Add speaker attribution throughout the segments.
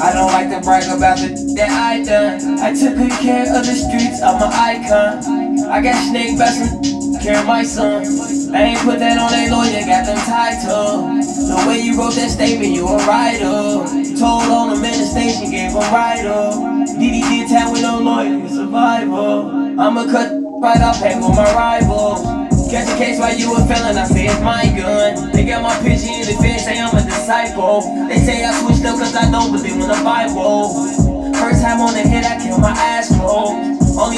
Speaker 1: I don't like to brag about the that I done. I took good care of the streets, I'm an icon. I got snake best care my son. I ain't put that on a lawyer, got them title. The way you wrote that statement, you a writer. Told on them in the station, gave them writer. DD did time with no lawyer, survival. I'ma cut right off, hang with my rival. Catch a case while you a felon, I say it's my gun. They got my picture in the fence, say I'm a They say I switched up cause I don't believe in the Bible. First time on the hit, I kill my ass cold. Only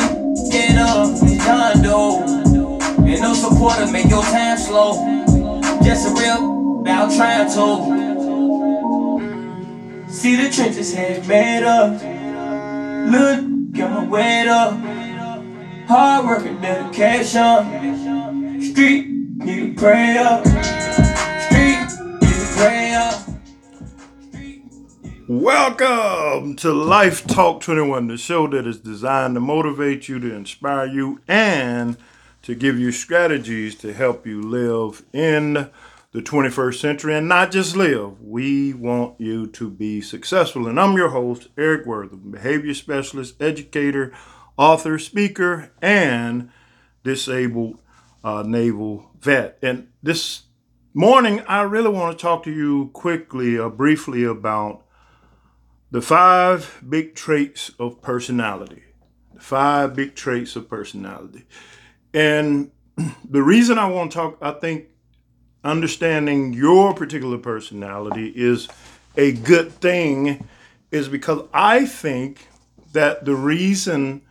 Speaker 1: get up John Doe. And no supporter, make your time slow. Just a real about trying to. See the trenches had made up. Look, got my weight up. Hard work and dedication. Street need a prayer. Street need a prayer.
Speaker 2: Welcome to Life Talk 21, the show that is designed to motivate you, to inspire you, and to give you strategies to help you live in the 21st century and not just live. We want you to be successful. And I'm your host, Eric Wortham, behavior specialist, educator, author, speaker, and disabled uh, naval vet. And this morning, I really want to talk to you quickly or briefly about the five big traits of personality. The five big traits of personality. And the reason I want to talk, I think understanding your particular personality is a good thing, is because I think that the reason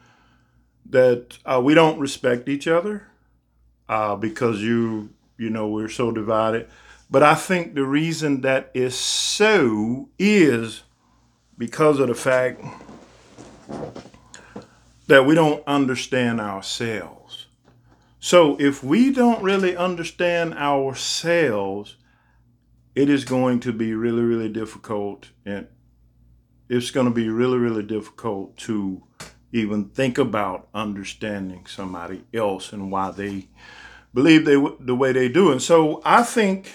Speaker 2: that uh, we don't respect each other uh, because you you know we're so divided. But I think the reason that is so is because of the fact that we don't understand ourselves. So if we don't really understand ourselves, it is going to be really, really difficult and it's going to be really, really difficult to even think about understanding somebody else and why they believe they the way they do. And so I think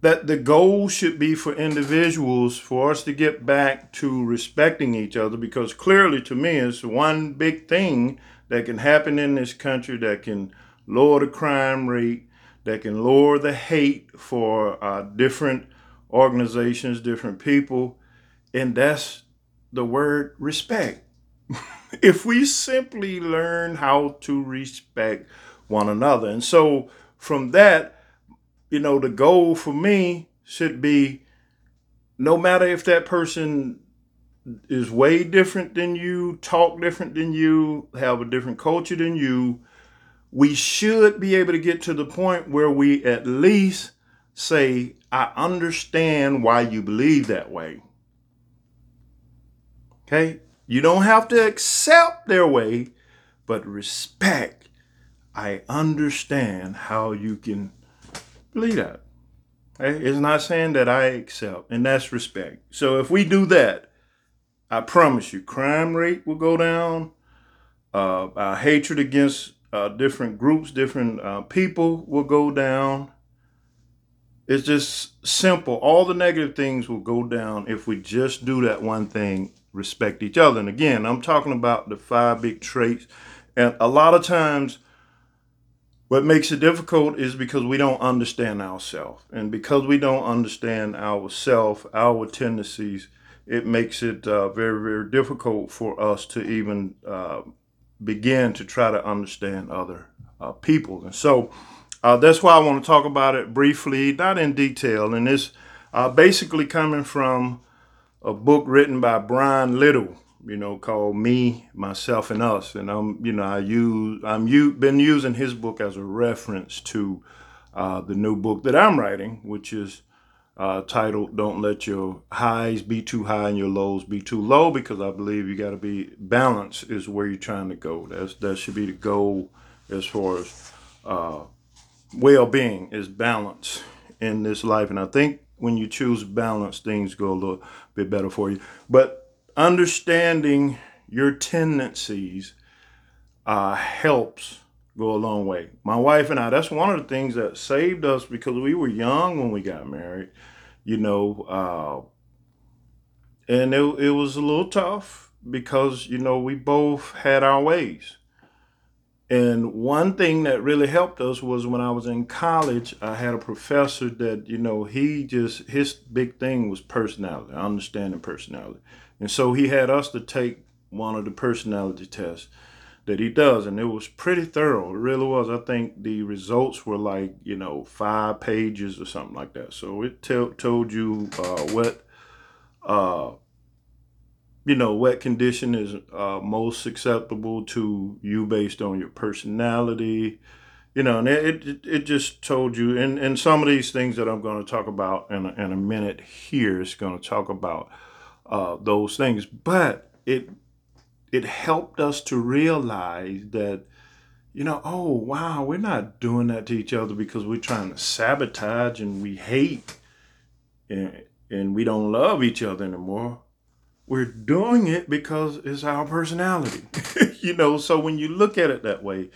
Speaker 2: that the goal should be for individuals for us to get back to respecting each other because clearly to me it's one big thing that can happen in this country that can lower the crime rate that can lower the hate for uh, different organizations different people and that's the word respect if we simply learn how to respect one another. And so from that, you know, the goal for me should be no matter if that person is way different than you, talk different than you, have a different culture than you, we should be able to get to the point where we at least say, I understand why you believe that way. Okay? You don't have to accept their way, but respect. I understand how you can believe that. It's not saying that I accept, and that's respect. So if we do that, I promise you, crime rate will go down. Uh, our hatred against uh, different groups, different uh, people will go down. It's just simple. All the negative things will go down if we just do that one thing respect each other. And again, I'm talking about the five big traits. And a lot of times, what makes it difficult is because we don't understand ourselves. And because we don't understand ourselves, our tendencies, it makes it uh, very, very difficult for us to even uh, begin to try to understand other uh, people. And so uh, that's why I want to talk about it briefly, not in detail. And it's uh, basically coming from a book written by Brian Little, you know, called Me, Myself, and Us. And I'm, you know, I use I'm u- been using his book as a reference to uh, the new book that I'm writing, which is uh, titled "Don't Let Your Highs Be Too High and Your Lows Be Too Low," because I believe you got to be balanced is where you're trying to go. That's that should be the goal as far as uh, well-being is balance in this life, and I think when you choose balance, things go a little bit better for you. But understanding your tendencies uh, helps go a long way. My wife and I, that's one of the things that saved us because we were young when we got married. You know, uh, and it, it was a little tough because you know we both had our ways and one thing that really helped us was when i was in college i had a professor that you know he just his big thing was personality understanding personality and so he had us to take one of the personality tests that he does and it was pretty thorough. It really was. I think the results were like you know five pages or something like that. So it t- told you uh, what uh, you know what condition is uh, most acceptable to you based on your personality you know and it, it, it just told you and, and some of these things that i'm going to talk about in a, in a minute here is going to talk about uh, those things but it it helped us to realize that you know oh wow we're not doing that to each other because we're trying to sabotage and we hate and, and we don't love each other anymore. We're doing it because it's our personality you know? So when you look at it that way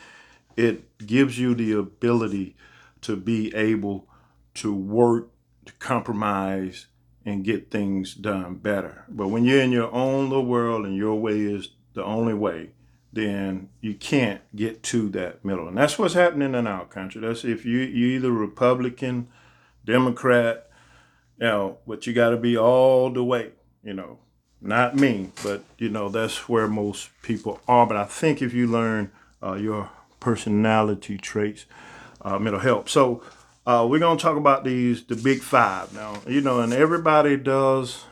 Speaker 2: it gives you the ability to be able to work to compromise and get things done better but when you're in your own little world and your way is the only way, then you can't get to that middle. And that's what's happening in our country. That's if you you either Republican, Democrat, you know, but you got to be all the way. You know, not me, but you know that's where most people are. But I think if you learn uh, your personality traits, um, it'll help. So. Uh, we're gonna talk about these the big five now. You know, and everybody does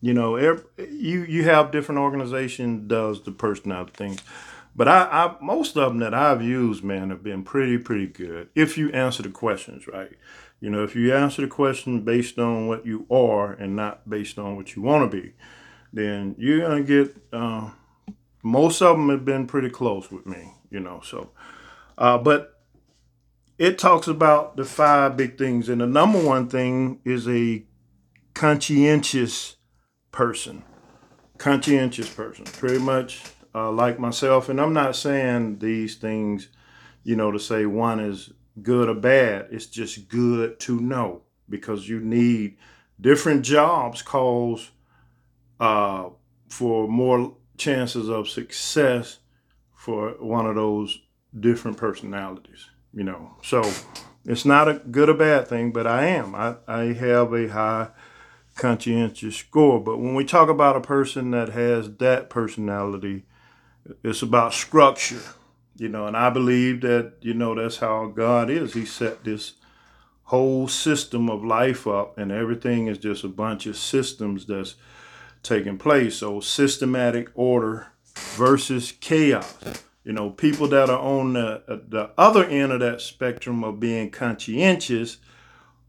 Speaker 2: you know, every, you you have different organization does the personality things, but I, I most of them that I've used, man, have been pretty pretty good if you answer the questions right. You know, if you answer the question based on what you are and not based on what you want to be, then you're gonna get. Uh, most of them have been pretty close with me, you know. So, uh, but it talks about the five big things, and the number one thing is a conscientious person, conscientious person, pretty much uh, like myself. And I'm not saying these things, you know, to say one is good or bad. It's just good to know because you need different jobs cause uh, for more chances of success for one of those different personalities, you know. So it's not a good or bad thing, but I am. I, I have a high conscientious score. But when we talk about a person that has that personality, it's about structure, you know, and I believe that, you know, that's how God is. He set this whole system of life up, and everything is just a bunch of systems that's taking place. So, systematic order versus chaos. You know, people that are on the, the other end of that spectrum of being conscientious,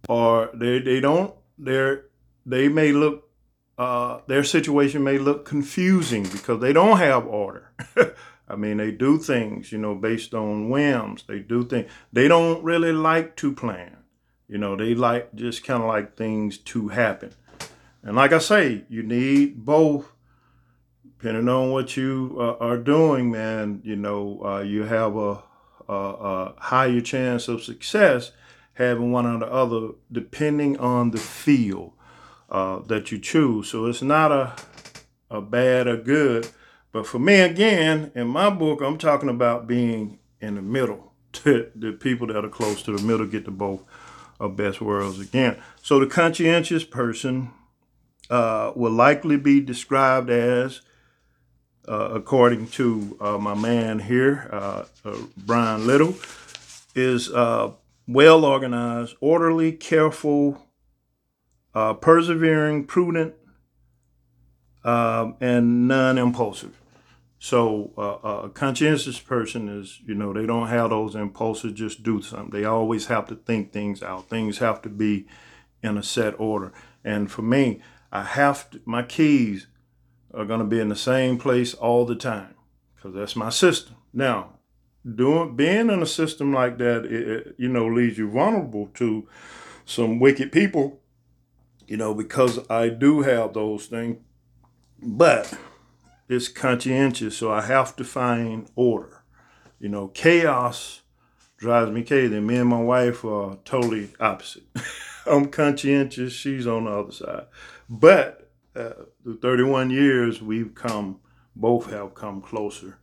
Speaker 2: or they, they don't, they're they may look uh, their situation may look confusing because they don't have order. I mean, they do things, you know, based on whims. They do things. They don't really like to plan. You know, they like just kind of like things to happen. And like I say, you need both. Depending on what you uh, are doing, man, you know, uh, you have a, a, a higher chance of success having one or the other, depending on the field uh, that you choose. So it's not a, a bad or good. But for me, again, in my book, I'm talking about being in the middle. the people that are close to the middle get the both of best worlds again. So the conscientious person uh, will likely be described as, uh, according to uh, my man here, uh, uh, Brian Little, is well organized, orderly, careful, persevering, prudent, um, and non-impulsive. So uh, a conscientious person is, you know, they don't have those impulses just do something. They always have to think things out. Things have to be in a set order. And for me, I have to, my keys are going to be in the same place all the time because that's my system. Now, doing being in a system like that, it, it, you know, leaves you vulnerable to some wicked people you know, because I do have those things, but it's conscientious, so I have to find order. You know, chaos drives me crazy. Me and my wife are totally opposite. I'm conscientious, she's on the other side. But uh, through 31 years, we've come, both have come closer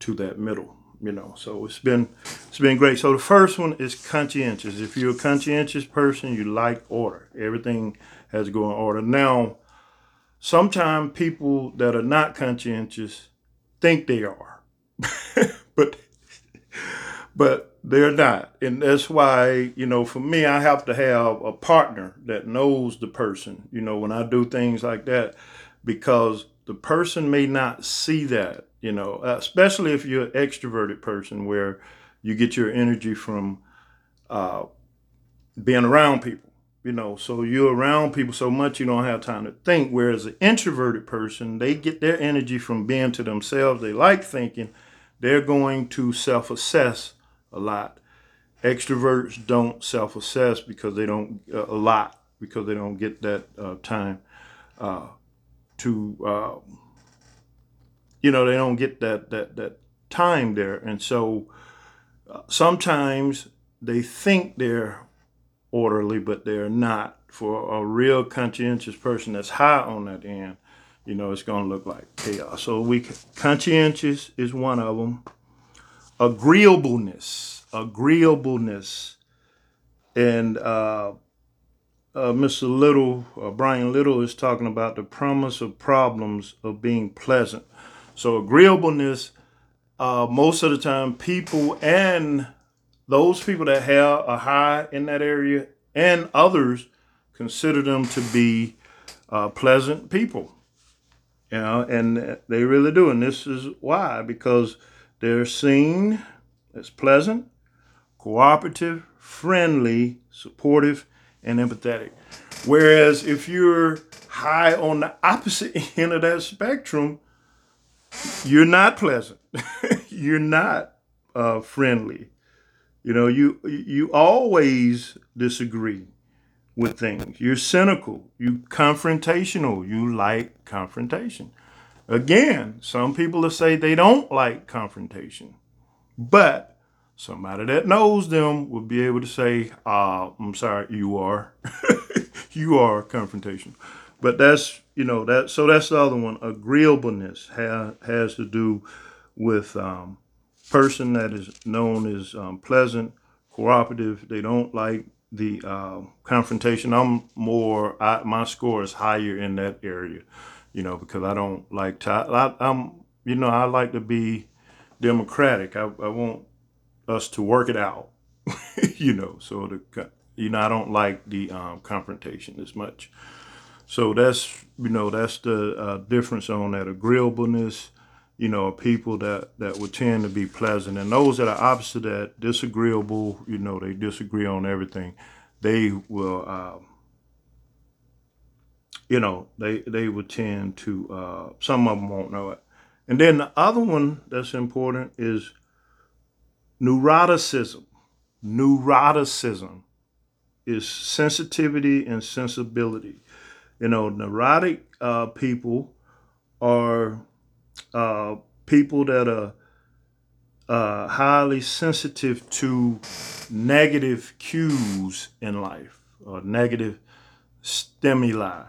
Speaker 2: to that middle. You know, so it's been it's been great. So the first one is conscientious. If you're a conscientious person, you like order. Everything has to go in order. Now, sometimes people that are not conscientious think they are, but but they're not. And that's why, you know, for me, I have to have a partner that knows the person, you know, when I do things like that, because the person may not see that, you know, especially if you're an extroverted person where you get your energy from uh, being around people, you know, so you're around people so much you don't have time to think. Whereas an introverted person, they get their energy from being to themselves. They like thinking. They're going to self assess a lot. Extroverts don't self assess because they don't, uh, a lot, because they don't get that uh, time uh, to, uh, you know, they don't get that, that, that time there. And so uh, sometimes they think they're orderly, but they're not. For a real conscientious person that's high on that end, you know, it's going to look like chaos. So we conscientious is one of them agreeableness, agreeableness, and uh, uh, Mr. Little, uh, Brian Little, is talking about the promise of problems of being pleasant. So agreeableness, uh, most of the time, people and those people that have a high in that area and others consider them to be uh, pleasant people. You know, and they really do. And this is why, because they're seen as pleasant, cooperative, friendly, supportive, and empathetic. Whereas if you're high on the opposite end of that spectrum, you're not pleasant. you're not uh, friendly. You know, you you always disagree with things. You're cynical. You confrontational. You like confrontation. Again, some people will say they don't like confrontation, but somebody that knows them will be able to say, uh, I'm sorry, you are. you are confrontation. But that's, you know, that so that's the other one. Agreeableness ha- has to do with um, person that is known as um, pleasant, cooperative. They don't like the uh, confrontation. I'm more, I, my score is higher in that area you know, because I don't like to. I, am you know, I like to be democratic. I, I want us to work it out, you know. So the, you know, I don't like the um, confrontation as much. So that's you know that's the uh, difference on that agreeableness. You know, people that that would tend to be pleasant, and those that are opposite that disagreeable. You know, they disagree on everything. They will. Uh, you know, they they would tend to. Uh, some of them won't know it. And then the other one that's important is neuroticism. Neuroticism is sensitivity and sensibility. You know, neurotic uh, people are uh, people that are uh, highly sensitive to negative cues in life or negative stimuli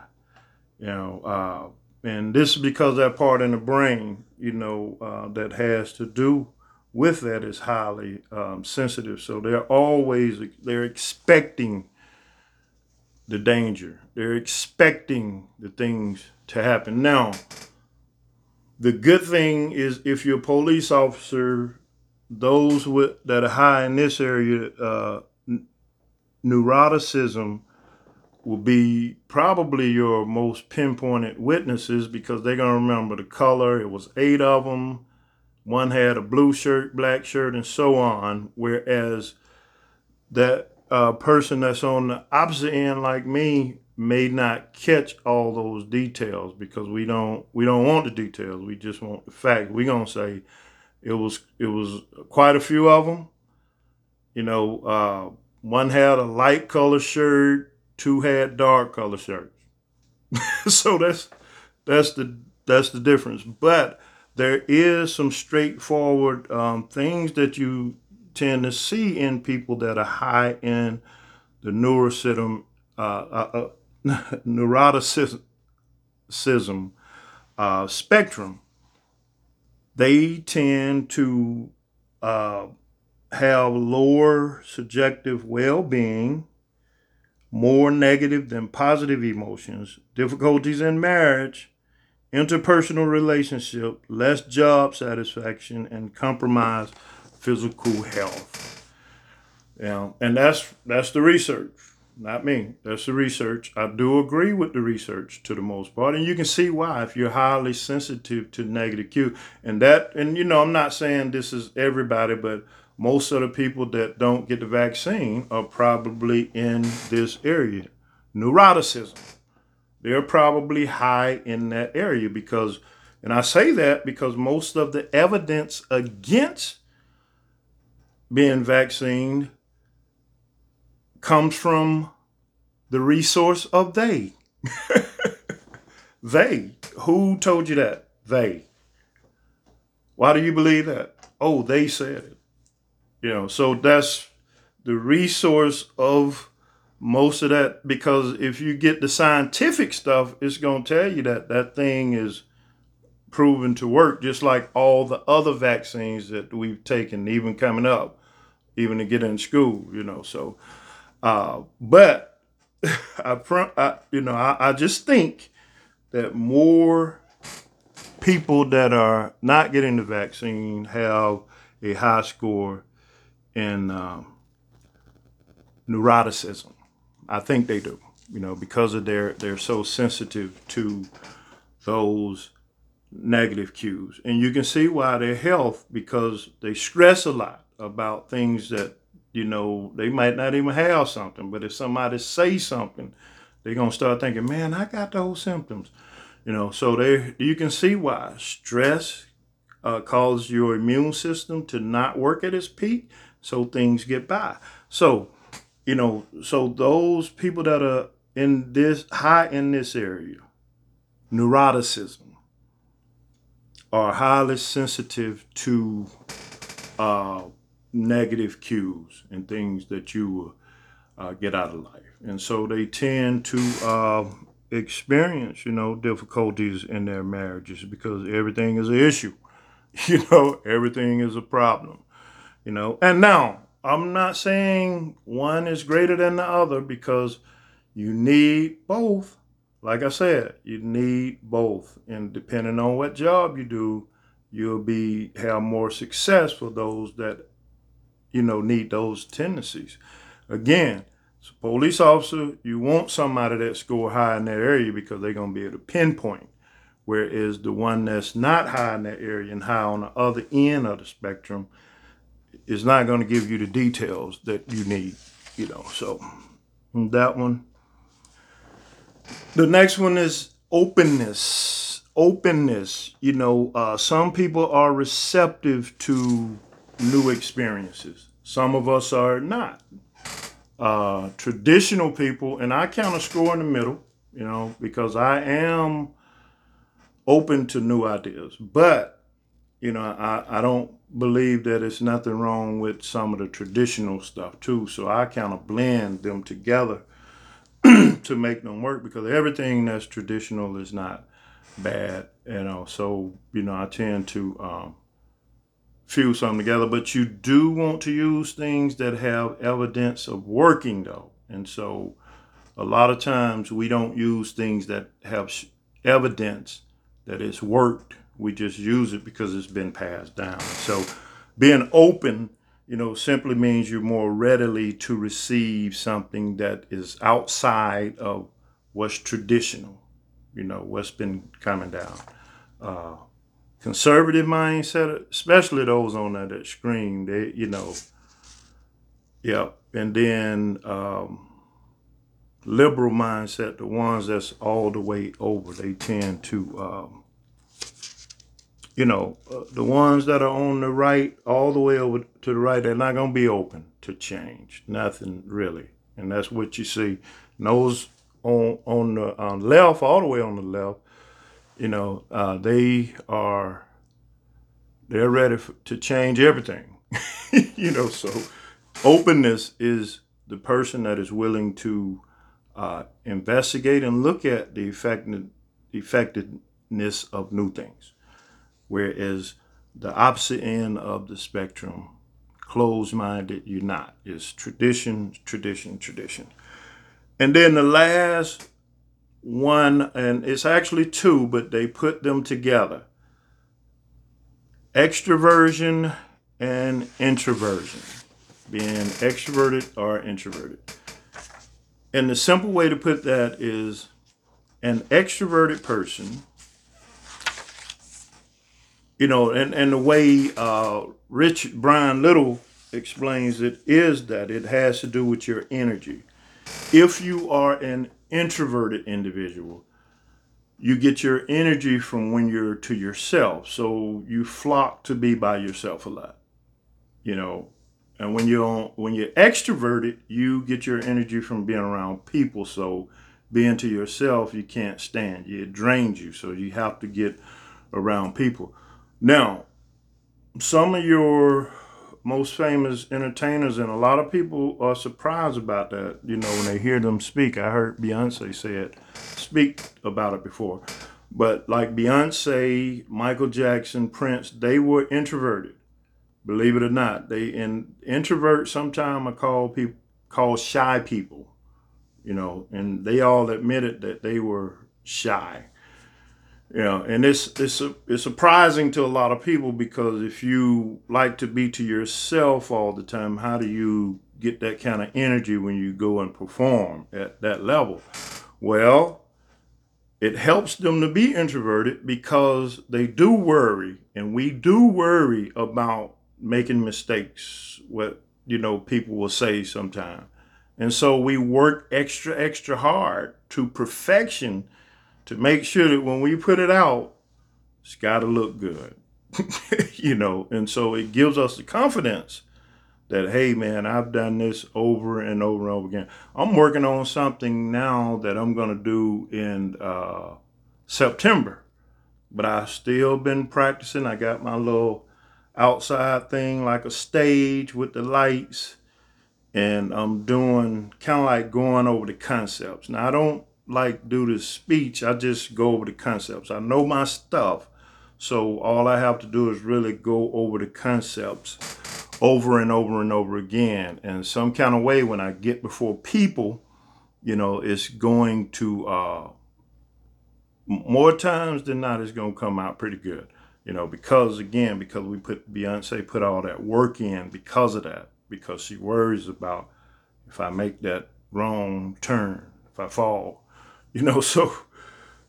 Speaker 2: you know, uh, and this is because that part in the brain, you know, uh, that has to do with that is highly um, sensitive. So they're always they're expecting the danger. They're expecting the things to happen. Now, the good thing is if you're a police officer, those with that are high in this area, uh, neuroticism will be probably your most pinpointed witnesses because they're going to remember the color. It was eight of them. One had a blue shirt, black shirt, and so on. Whereas that uh, person that's on the opposite end, like me, may not catch all those details because we don't we don't want the details. We just want the fact. We're gonna say it was it was quite a few of them. You know, uh, one had a light color shirt two had dark color shirts. so that's that's the that's the difference. But there is some straightforward um, things that you tend to see in people that are high in the neuroticism, uh, uh, uh, neuroticism, uh, spectrum, they tend to uh, have lower subjective well being, more negative than positive emotions, difficulties in marriage, interpersonal relationship, less job satisfaction, and compromised physical health. Yeah, and that's that's the research, not me. That's the research. I do agree with the research to the most part, and you can see why if you're highly sensitive to negative cue. And that, and you know, I'm not saying this is everybody, but most of the people that don't get the vaccine are probably in this area. Neuroticism. They're probably high in that area because, and I say that because most of the evidence against being vaccinated comes from the resource of they. they. Who told you that? They. Why do you believe that? Oh, they said it. You know, so that's the resource of most of that because if you get the scientific stuff, it's going to tell you that that thing is proven to work, just like all the other vaccines that we've taken, even coming up, even to get in school, you know. So, uh, but I, I, you know, I, I just think that more people that are not getting the vaccine have a high score in um, neuroticism. I think they do, you know, because of their they're so sensitive to those negative cues. And you can see why their health because they stress a lot about things that you know they might not even have something, but if somebody say something, they're gonna start thinking, "Man, I got those symptoms." You know, so they you can see why stress uh, causes your immune system to not work at its peak, so things get by. So, you know, so those people that are in this high in this area, neuroticism, are highly sensitive to uh, negative cues and things that you uh, get out of life. And so they tend to uh, experience, you know, difficulties in their marriages because everything is an issue. You know, everything is a problem. You know, and now I'm not saying one is greater than the other because you need both. Like I said, you need both. And depending on what job you do, you'll be have more success for those that you know need those tendencies. Again, as a police officer, you want somebody that score high in that area because they're gonna be able to pinpoint. Whereas the one that's not high in that area and high on the other end of the spectrum is not going to give you the details that you need, you know. So that one. The next one is openness. Openness. You know, uh, some people are receptive to new experiences. Some of us are not. Uh, traditional people, and I kind of score in the middle, you know, because I am open to new ideas. But, you know, I, I don't believe that it's nothing wrong with some of the traditional stuff too. So I kind of blend them together to make them work because everything that's traditional is not bad, you know. So, you know, I tend to um, fuse something together, but you do want to use things that have evidence of working though. And so a lot of times we don't use things that have evidence that it's worked. We just use it because it's been passed down. So being open, you know, simply means you're more readily to receive something that is outside of what's traditional, you know, what's been coming down. Uh, conservative mindset, especially those on that, that screen, they, you know, yeah. And then um, liberal mindset, the ones that's all the way over, they tend to, um, you know, uh, the ones that are on the right, all the way over to the right, they're not going to be open to change. Nothing really. And that's what you see. And those on, on the on left, all the way on the left, you know, uh, they are, they're ready for, to change everything. you know, so openness is the person that is willing to uh, investigate and look at the effect, the effectiveness of new things. Whereas the opposite end of the spectrum, closed minded, you're not. It's tradition, tradition, tradition. And then the last one, and it's actually two, but they put them together extroversion and introversion, being extroverted or introverted. And the simple way to put that is an extroverted person, you know, and, and the way uh, Rich Brian Little explains it is that it has to do with your energy. If you are an introverted individual, you get your energy from when you're to yourself. So you flock to be by yourself a lot, you know. And when you're on, when you're extroverted, you get your energy from being around people. So being to yourself, you can't stand. It drains you. So you have to get around people. Now, some of your most famous entertainers, and a lot of people are surprised about that. You know, when they hear them speak, I heard Beyonce say it, speak about it before. But like Beyonce, Michael Jackson, Prince, they were introverted. Believe it or not, they introvert sometimes are called people called shy people. You know, and they all admitted that they were shy. Know, and it's it's it's surprising to a lot of people because if you like to be to yourself all the time, how do you get that kind of energy when you go and perform at that level? Well, it helps them to be introverted because they do worry, and we do worry about making mistakes. What you know, people will say sometimes, and so we work extra extra hard to perfection to make sure that when we put it out, it's got to look good. you know, and so it gives us the confidence that hey man, I've done this over and over and over again. I'm working on something now that I'm going to do in uh, September, but I've still been practicing. I got my little outside thing like a stage with the lights, and I'm doing kind of like going over the concepts. Now I don't like do the speech, I just go over the concepts. I know my stuff. So all I have to do is really go over the concepts over and over and over again. And some kind of way when I get before people, you know, it's going to uh more times than not it's gonna come out pretty good. You know, because again, because we put Beyonce put all that work in because of that, because she worries about if I make that wrong turn, if I fall, you know, so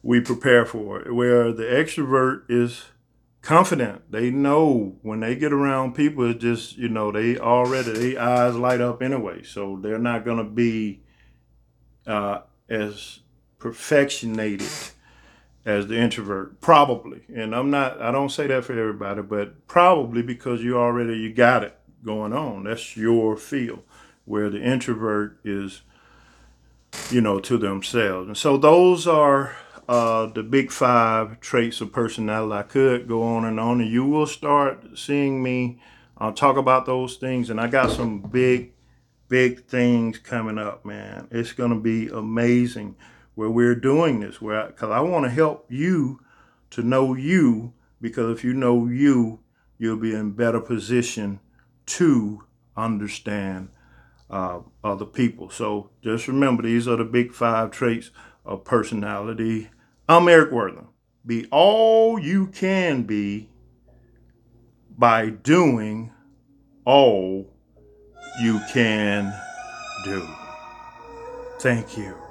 Speaker 2: we prepare for it. Where the extrovert is confident. They know when they get around people, it's just, you know, they already, their eyes light up anyway. So they're not going to be uh, as perfectionated as the introvert probably and i'm not i don't say that for everybody but probably because you already you got it going on that's your feel where the introvert is you know, to themselves. And so those are uh, the big five traits of personality. I could go on and on, and you will start seeing me uh, talk about those things. And I got some big, big things coming up, man. It's going to be amazing where we're doing this. Where because I, I want to help you to know you, because if you know you, you'll be in better position to understand uh, other people. So just remember, these are the big five traits of personality. I'm Eric Wortham. Be all you can be by doing all you can do. Thank you.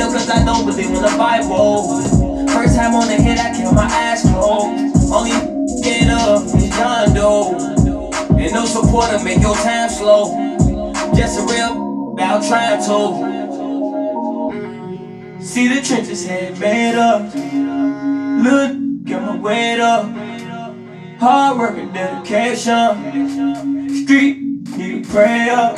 Speaker 1: Up cause I don't believe in the Bible. First time on the hit, I kept my eyes closed. Only get up is John Doe. And no supporter, make your time slow. Just a real out trying to. See the trenches head made up. Look, get my weight up. Hard work and dedication. Street need a prayer.